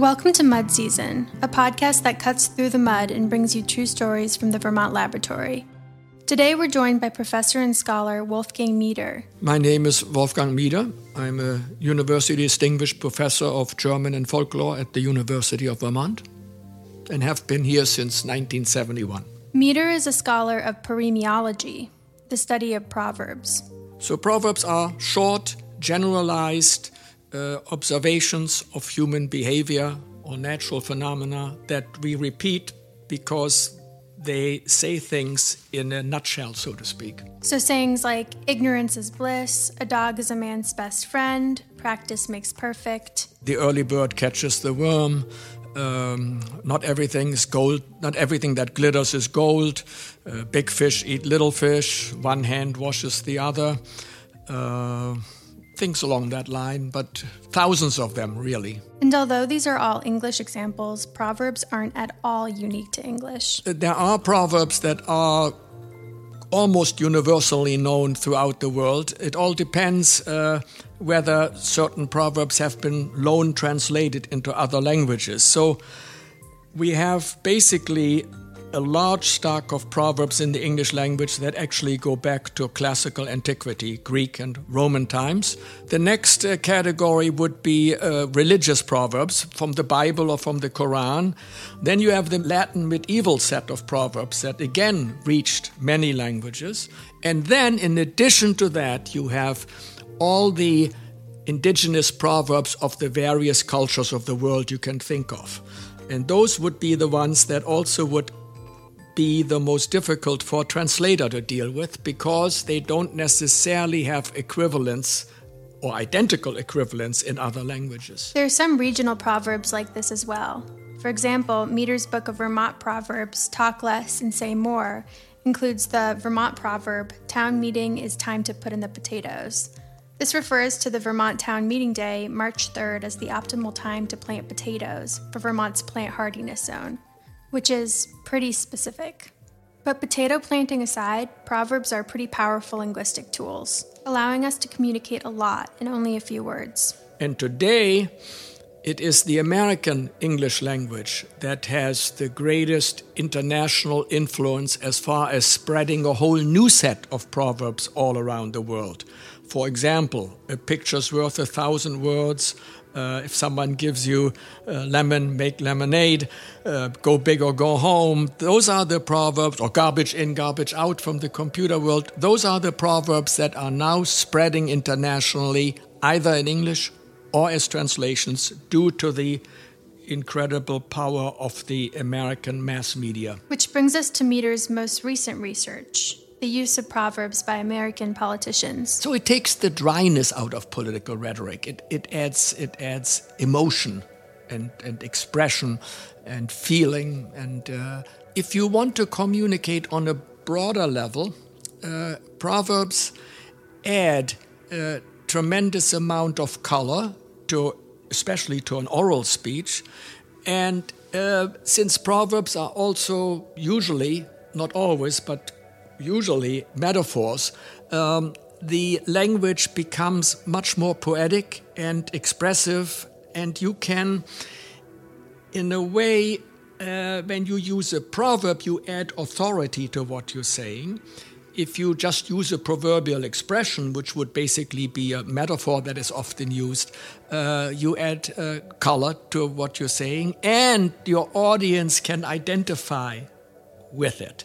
Welcome to Mud Season, a podcast that cuts through the mud and brings you true stories from the Vermont Laboratory. Today we're joined by professor and scholar Wolfgang Mieder. My name is Wolfgang Mieder. I'm a University Distinguished Professor of German and Folklore at the University of Vermont and have been here since 1971. Mieder is a scholar of paremiology, the study of proverbs. So, proverbs are short, generalized uh, observations of human behavior or natural phenomena that we repeat because they say things in a nutshell, so to speak. So, sayings like ignorance is bliss, a dog is a man's best friend, practice makes perfect. The early bird catches the worm. Um, not everything is gold. Not everything that glitters is gold. Uh, big fish eat little fish. One hand washes the other. Uh, things along that line, but thousands of them, really. And although these are all English examples, proverbs aren't at all unique to English. There are proverbs that are almost universally known throughout the world. It all depends uh, whether certain proverbs have been loan translated into other languages. So we have basically a large stock of proverbs in the English language that actually go back to classical antiquity, Greek and Roman times. The next uh, category would be uh, religious proverbs from the Bible or from the Quran. Then you have the Latin medieval set of proverbs that again reached many languages. And then, in addition to that, you have all the indigenous proverbs of the various cultures of the world you can think of. And those would be the ones that also would be the most difficult for a translator to deal with because they don't necessarily have equivalents or identical equivalents in other languages. There are some regional proverbs like this as well. For example, Mieder's book of Vermont proverbs, Talk Less and Say More, includes the Vermont proverb, Town meeting is time to put in the potatoes. This refers to the Vermont Town Meeting Day, March 3rd, as the optimal time to plant potatoes for Vermont's plant hardiness zone which is pretty specific. But potato planting aside, proverbs are pretty powerful linguistic tools, allowing us to communicate a lot in only a few words. And today, it is the American English language that has the greatest international influence as far as spreading a whole new set of proverbs all around the world. For example, a picture's worth a thousand words, uh, if someone gives you uh, lemon, make lemonade, uh, go big or go home, those are the proverbs, or garbage in, garbage out from the computer world. Those are the proverbs that are now spreading internationally, either in English or as translations, due to the incredible power of the American mass media. Which brings us to Mieder's most recent research the use of proverbs by American politicians. So it takes the dryness out of political rhetoric. It, it adds it adds emotion and, and expression and feeling. And uh, if you want to communicate on a broader level, uh, proverbs add a tremendous amount of color to, especially to an oral speech. And uh, since proverbs are also usually, not always, but usually metaphors, um, the language becomes much more poetic and expressive, and you can, in a way, uh, when you use a proverb, you add authority to what you're saying. If you just use a proverbial expression, which would basically be a metaphor that is often used, uh, you add uh, color to what you're saying, and your audience can identify with it.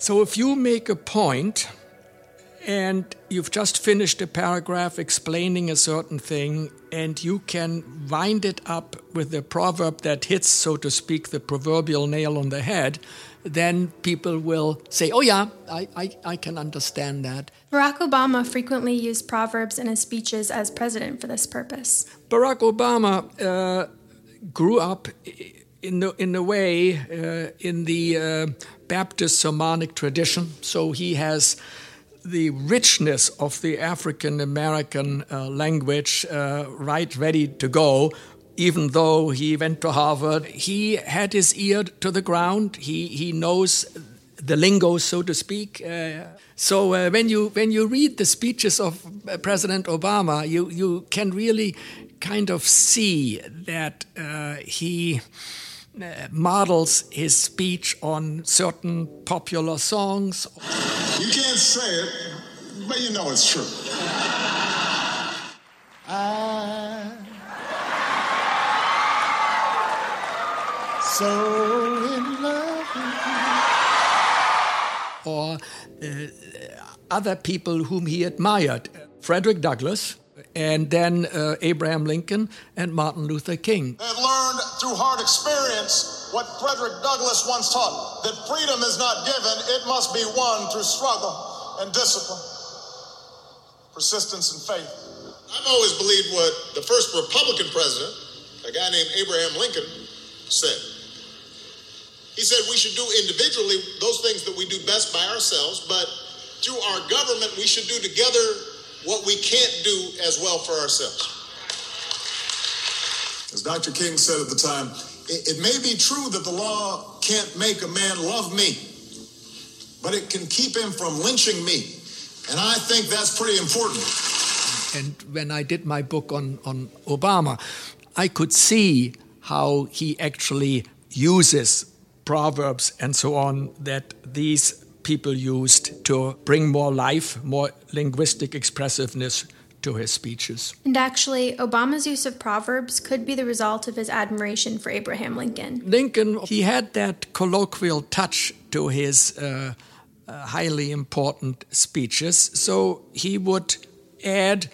So if you make a point and you've just finished a paragraph explaining a certain thing, and you can wind it up with a proverb that hits, so to speak, the proverbial nail on the head, then people will say, Oh, yeah, I, I, I can understand that. Barack Obama frequently used proverbs in his speeches as president for this purpose. Barack Obama uh, grew up in the, in a way uh, in the uh, Baptist sermonic tradition, so he has the richness of the African American uh, language uh, right ready to go. Even though he went to Harvard, he had his ear to the ground. He he knows the lingo, so to speak. Uh, so uh, when you when you read the speeches of President Obama, you you can really kind of see that he models his speech on certain popular songs. You can't say it, but you know it's true. I so in love Or uh, other people whom he admired. Frederick Douglass, and then uh, Abraham Lincoln and Martin Luther King. They had learned through hard experience what Frederick Douglass once taught that freedom is not given, it must be won through struggle and discipline, persistence and faith. I've always believed what the first Republican president, a guy named Abraham Lincoln, said. He said we should do individually those things that we do best by ourselves, but through our government, we should do together what we can't do as well for ourselves. As Dr. King said at the time, it, it may be true that the law can't make a man love me, but it can keep him from lynching me. And I think that's pretty important. And when I did my book on, on Obama, I could see how he actually uses proverbs and so on that these people used to bring more life, more linguistic expressiveness to his speeches. And actually, Obama's use of proverbs could be the result of his admiration for Abraham Lincoln. Lincoln, he had that colloquial touch to his uh, uh, highly important speeches, so he would add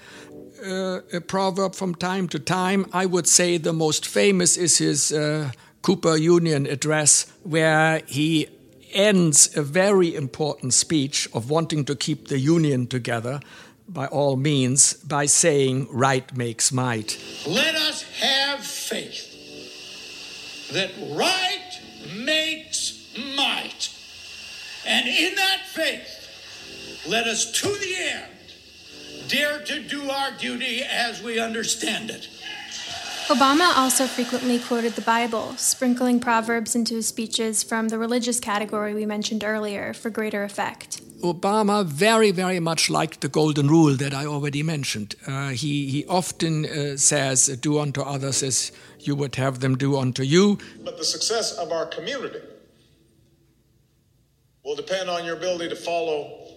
uh, a proverb from time to time. I would say the most famous is his uh, Cooper Union address, where he ends a very important speech of wanting to keep the Union together by all means by saying, Right makes might. Let us have faith that right makes might. And in that faith, let us to the end dare to do our duty as we understand it. Obama also frequently quoted the Bible, sprinkling proverbs into his speeches from the religious category we mentioned earlier for greater effect. Obama very, very much liked the golden rule that I already mentioned. Uh, he, he often uh, says, Do unto others as you would have them do unto you. But the success of our community will depend on your ability to follow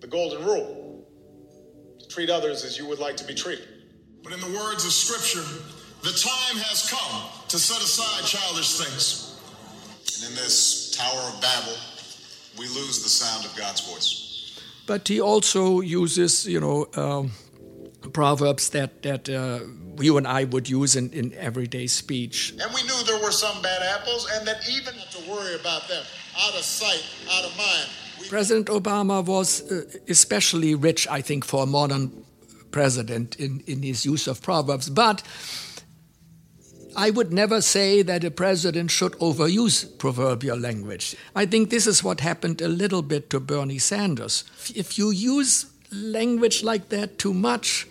the golden rule, to treat others as you would like to be treated. But in the words of Scripture, the time has come to set aside childish things. And in this Tower of Babel, we lose the sound of God's voice. But he also uses, you know, um, proverbs that that uh, you and I would use in, in everyday speech. And we knew there were some bad apples, and that even to worry about them, out of sight, out of mind. President Obama was uh, especially rich, I think, for a modern president in, in his use of proverbs. But I would never say that a president should overuse proverbial language. I think this is what happened a little bit to Bernie Sanders. If you use language like that too much,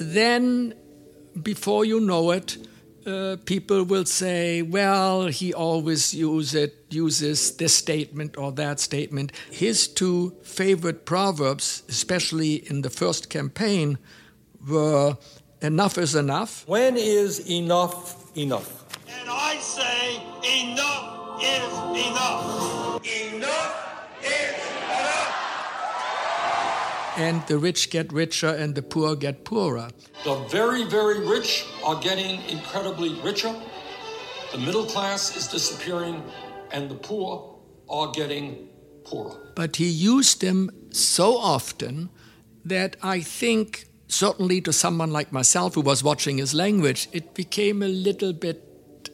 then before you know it, uh, people will say, well, he always use it, uses this statement or that statement. His two favorite proverbs, especially in the first campaign, were Enough is enough. When is enough enough? And I say, enough is enough. Enough is enough. And the rich get richer and the poor get poorer. The very, very rich are getting incredibly richer. The middle class is disappearing, and the poor are getting poorer. But he used them so often that I think certainly to someone like myself who was watching his language, it became a little bit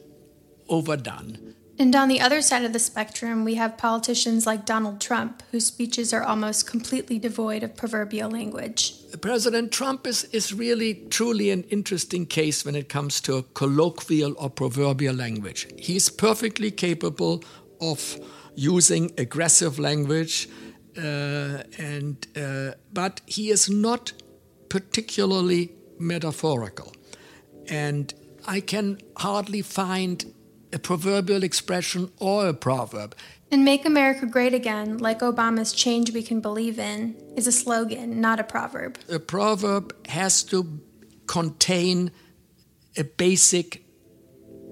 overdone. And on the other side of the spectrum, we have politicians like Donald Trump, whose speeches are almost completely devoid of proverbial language. President Trump is, is really, truly an interesting case when it comes to colloquial or proverbial language. He's perfectly capable of using aggressive language, uh, and uh, but he is not particularly metaphorical. And I can hardly find a proverbial expression or a proverb. And Make America Great Again, like Obama's Change We Can Believe In, is a slogan, not a proverb. A proverb has to contain a basic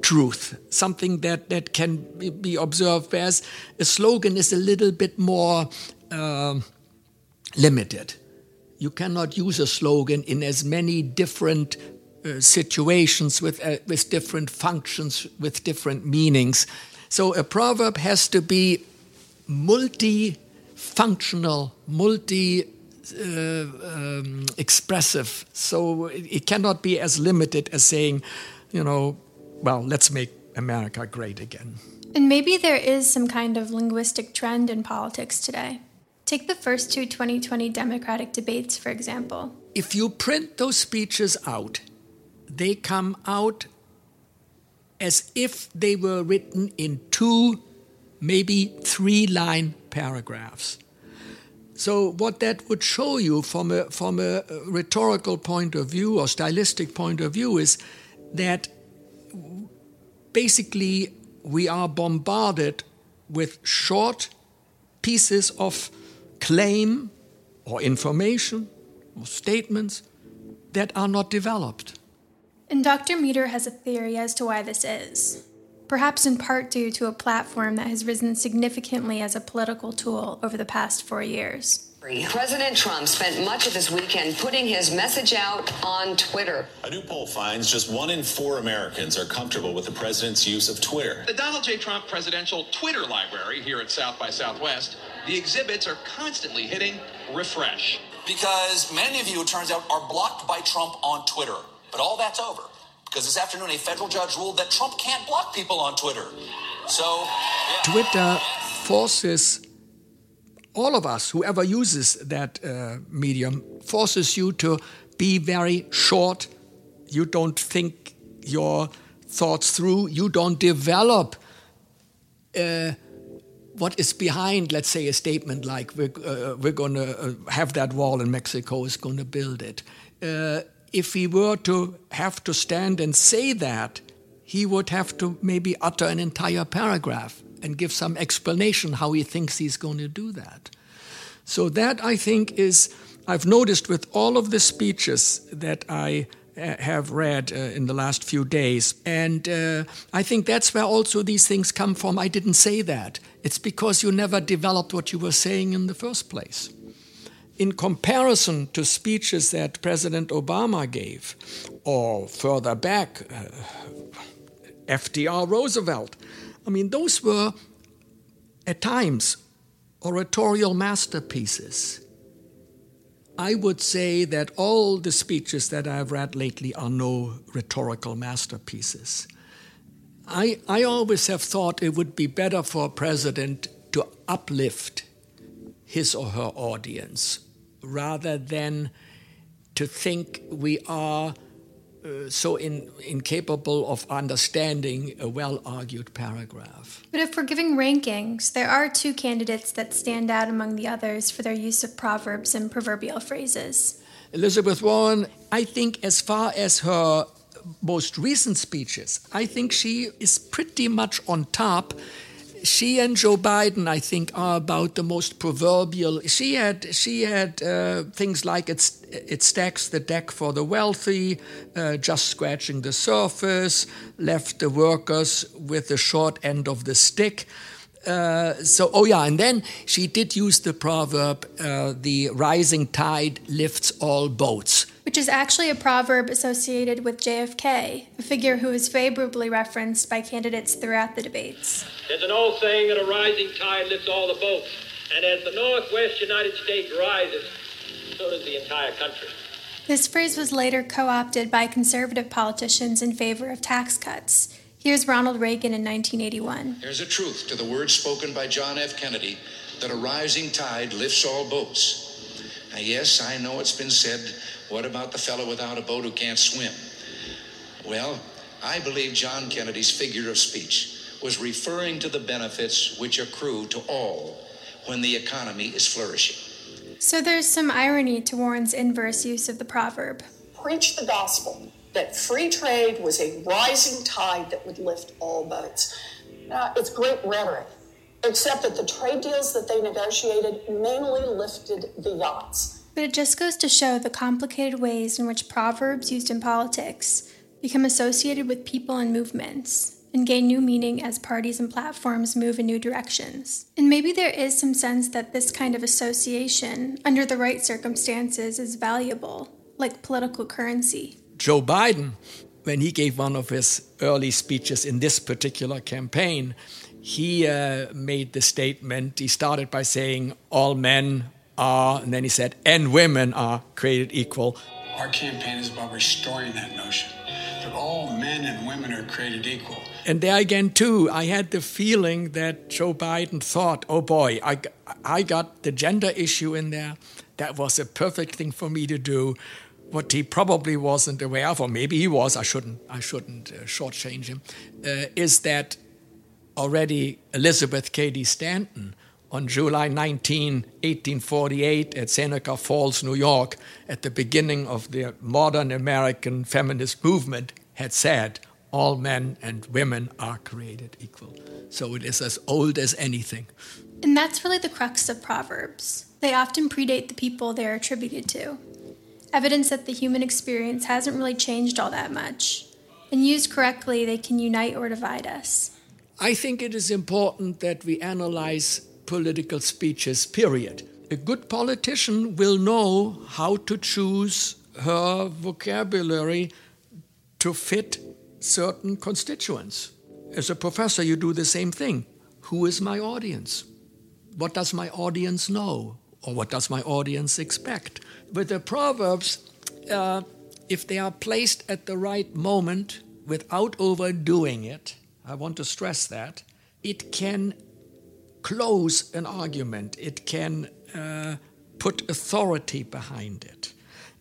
truth, something that, that can be observed, whereas a slogan is a little bit more uh, limited. You cannot use a slogan in as many different uh, situations with, uh, with different functions, with different meanings. So a proverb has to be multi-functional, multi uh, um, expressive. So it cannot be as limited as saying, you know, well, let's make America great again. And maybe there is some kind of linguistic trend in politics today. Take the first two 2020 Democratic debates, for example. If you print those speeches out, they come out as if they were written in two, maybe three line paragraphs. So, what that would show you from a, from a uh, rhetorical point of view or stylistic point of view is that basically we are bombarded with short pieces of claim or information or statements that are not developed. And Dr. Mieder has a theory as to why this is. Perhaps in part due to a platform that has risen significantly as a political tool over the past four years. President Trump spent much of this weekend putting his message out on Twitter. A new poll finds just one in four Americans are comfortable with the president's use of Twitter. The Donald J. Trump Presidential Twitter Library here at South by Southwest, the exhibits are constantly hitting refresh. Because many of you, it turns out, are blocked by Trump on Twitter. But all that's over. Because this afternoon, a federal judge ruled that Trump can't block people on Twitter. So, yeah. Twitter forces all of us, whoever uses that uh, medium, forces you to be very short. You don't think your thoughts through. You don't develop uh, what is behind, let's say, a statement like we're, uh, we're going to uh, have that wall in Mexico, is going to build it. Uh, if he were to have to stand and say that, he would have to maybe utter an entire paragraph and give some explanation how he thinks he's going to do that. So, that I think is, I've noticed with all of the speeches that I have read uh, in the last few days. And uh, I think that's where also these things come from. I didn't say that. It's because you never developed what you were saying in the first place. In comparison to speeches that President Obama gave, or further back, uh, FDR Roosevelt, I mean, those were at times oratorial masterpieces. I would say that all the speeches that I've read lately are no rhetorical masterpieces. I, I always have thought it would be better for a president to uplift his or her audience rather than to think we are uh, so in, incapable of understanding a well argued paragraph. But if we're giving rankings, there are two candidates that stand out among the others for their use of proverbs and proverbial phrases. Elizabeth Warren, I think, as far as her most recent speeches, I think she is pretty much on top she and Joe Biden, I think, are about the most proverbial. She had she had uh, things like it, it stacks the deck for the wealthy, uh, just scratching the surface, left the workers with the short end of the stick. Uh, so, oh yeah, and then she did use the proverb, uh, the rising tide lifts all boats. Which is actually a proverb associated with JFK, a figure who is favorably referenced by candidates throughout the debates. There's an old saying that a rising tide lifts all the boats, and as the Northwest United States rises, so does the entire country. This phrase was later co opted by conservative politicians in favor of tax cuts. Here's Ronald Reagan in 1981. There's a truth to the words spoken by John F. Kennedy that a rising tide lifts all boats. Now, yes, I know it's been said, what about the fellow without a boat who can't swim? Well, I believe John Kennedy's figure of speech was referring to the benefits which accrue to all when the economy is flourishing. So there's some irony to Warren's inverse use of the proverb. Preach the gospel that free trade was a rising tide that would lift all boats. Uh, it's great rhetoric, except that the trade deals that they negotiated mainly lifted the yachts. But it just goes to show the complicated ways in which proverbs used in politics become associated with people and movements, and gain new meaning as parties and platforms move in new directions. And maybe there is some sense that this kind of association, under the right circumstances, is valuable, like political currency. Joe Biden, when he gave one of his early speeches in this particular campaign, he uh, made the statement. He started by saying, All men are, and then he said, and women are created equal. Our campaign is about restoring that notion that all men and women are created equal. And there again, too, I had the feeling that Joe Biden thought, oh boy, I, I got the gender issue in there. That was a perfect thing for me to do. What he probably wasn't aware of, or maybe he was, I shouldn't, I shouldn't uh, shortchange him, uh, is that already Elizabeth Cady Stanton on July 19, 1848, at Seneca Falls, New York, at the beginning of the modern American feminist movement, had said, All men and women are created equal. So it is as old as anything. And that's really the crux of Proverbs. They often predate the people they are attributed to. Evidence that the human experience hasn't really changed all that much. And used correctly, they can unite or divide us. I think it is important that we analyze political speeches, period. A good politician will know how to choose her vocabulary to fit certain constituents. As a professor, you do the same thing. Who is my audience? What does my audience know? Or what does my audience expect? With the Proverbs, uh, if they are placed at the right moment without overdoing it, I want to stress that, it can close an argument, it can uh, put authority behind it.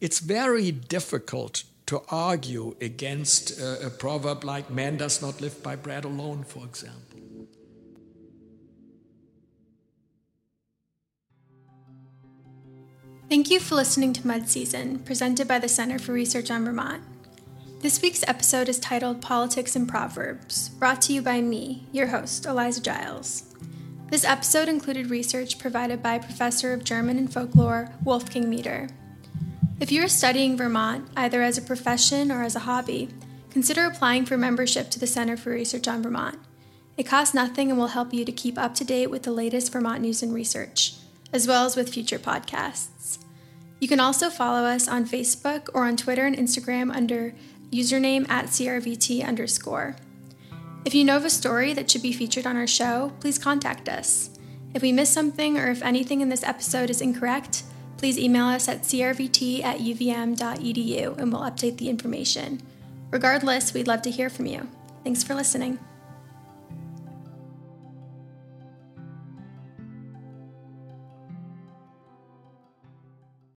It's very difficult to argue against a, a proverb like man does not live by bread alone, for example. Thank you for listening to Mud Season, presented by the Center for Research on Vermont. This week's episode is titled Politics and Proverbs, brought to you by me, your host, Eliza Giles. This episode included research provided by Professor of German and Folklore Wolfgang Mieder. If you are studying Vermont, either as a profession or as a hobby, consider applying for membership to the Center for Research on Vermont. It costs nothing and will help you to keep up to date with the latest Vermont news and research, as well as with future podcasts. You can also follow us on Facebook or on Twitter and Instagram under username at CRVT underscore. If you know of a story that should be featured on our show, please contact us. If we miss something or if anything in this episode is incorrect, please email us at crvt at uvm.edu and we'll update the information. Regardless, we'd love to hear from you. Thanks for listening.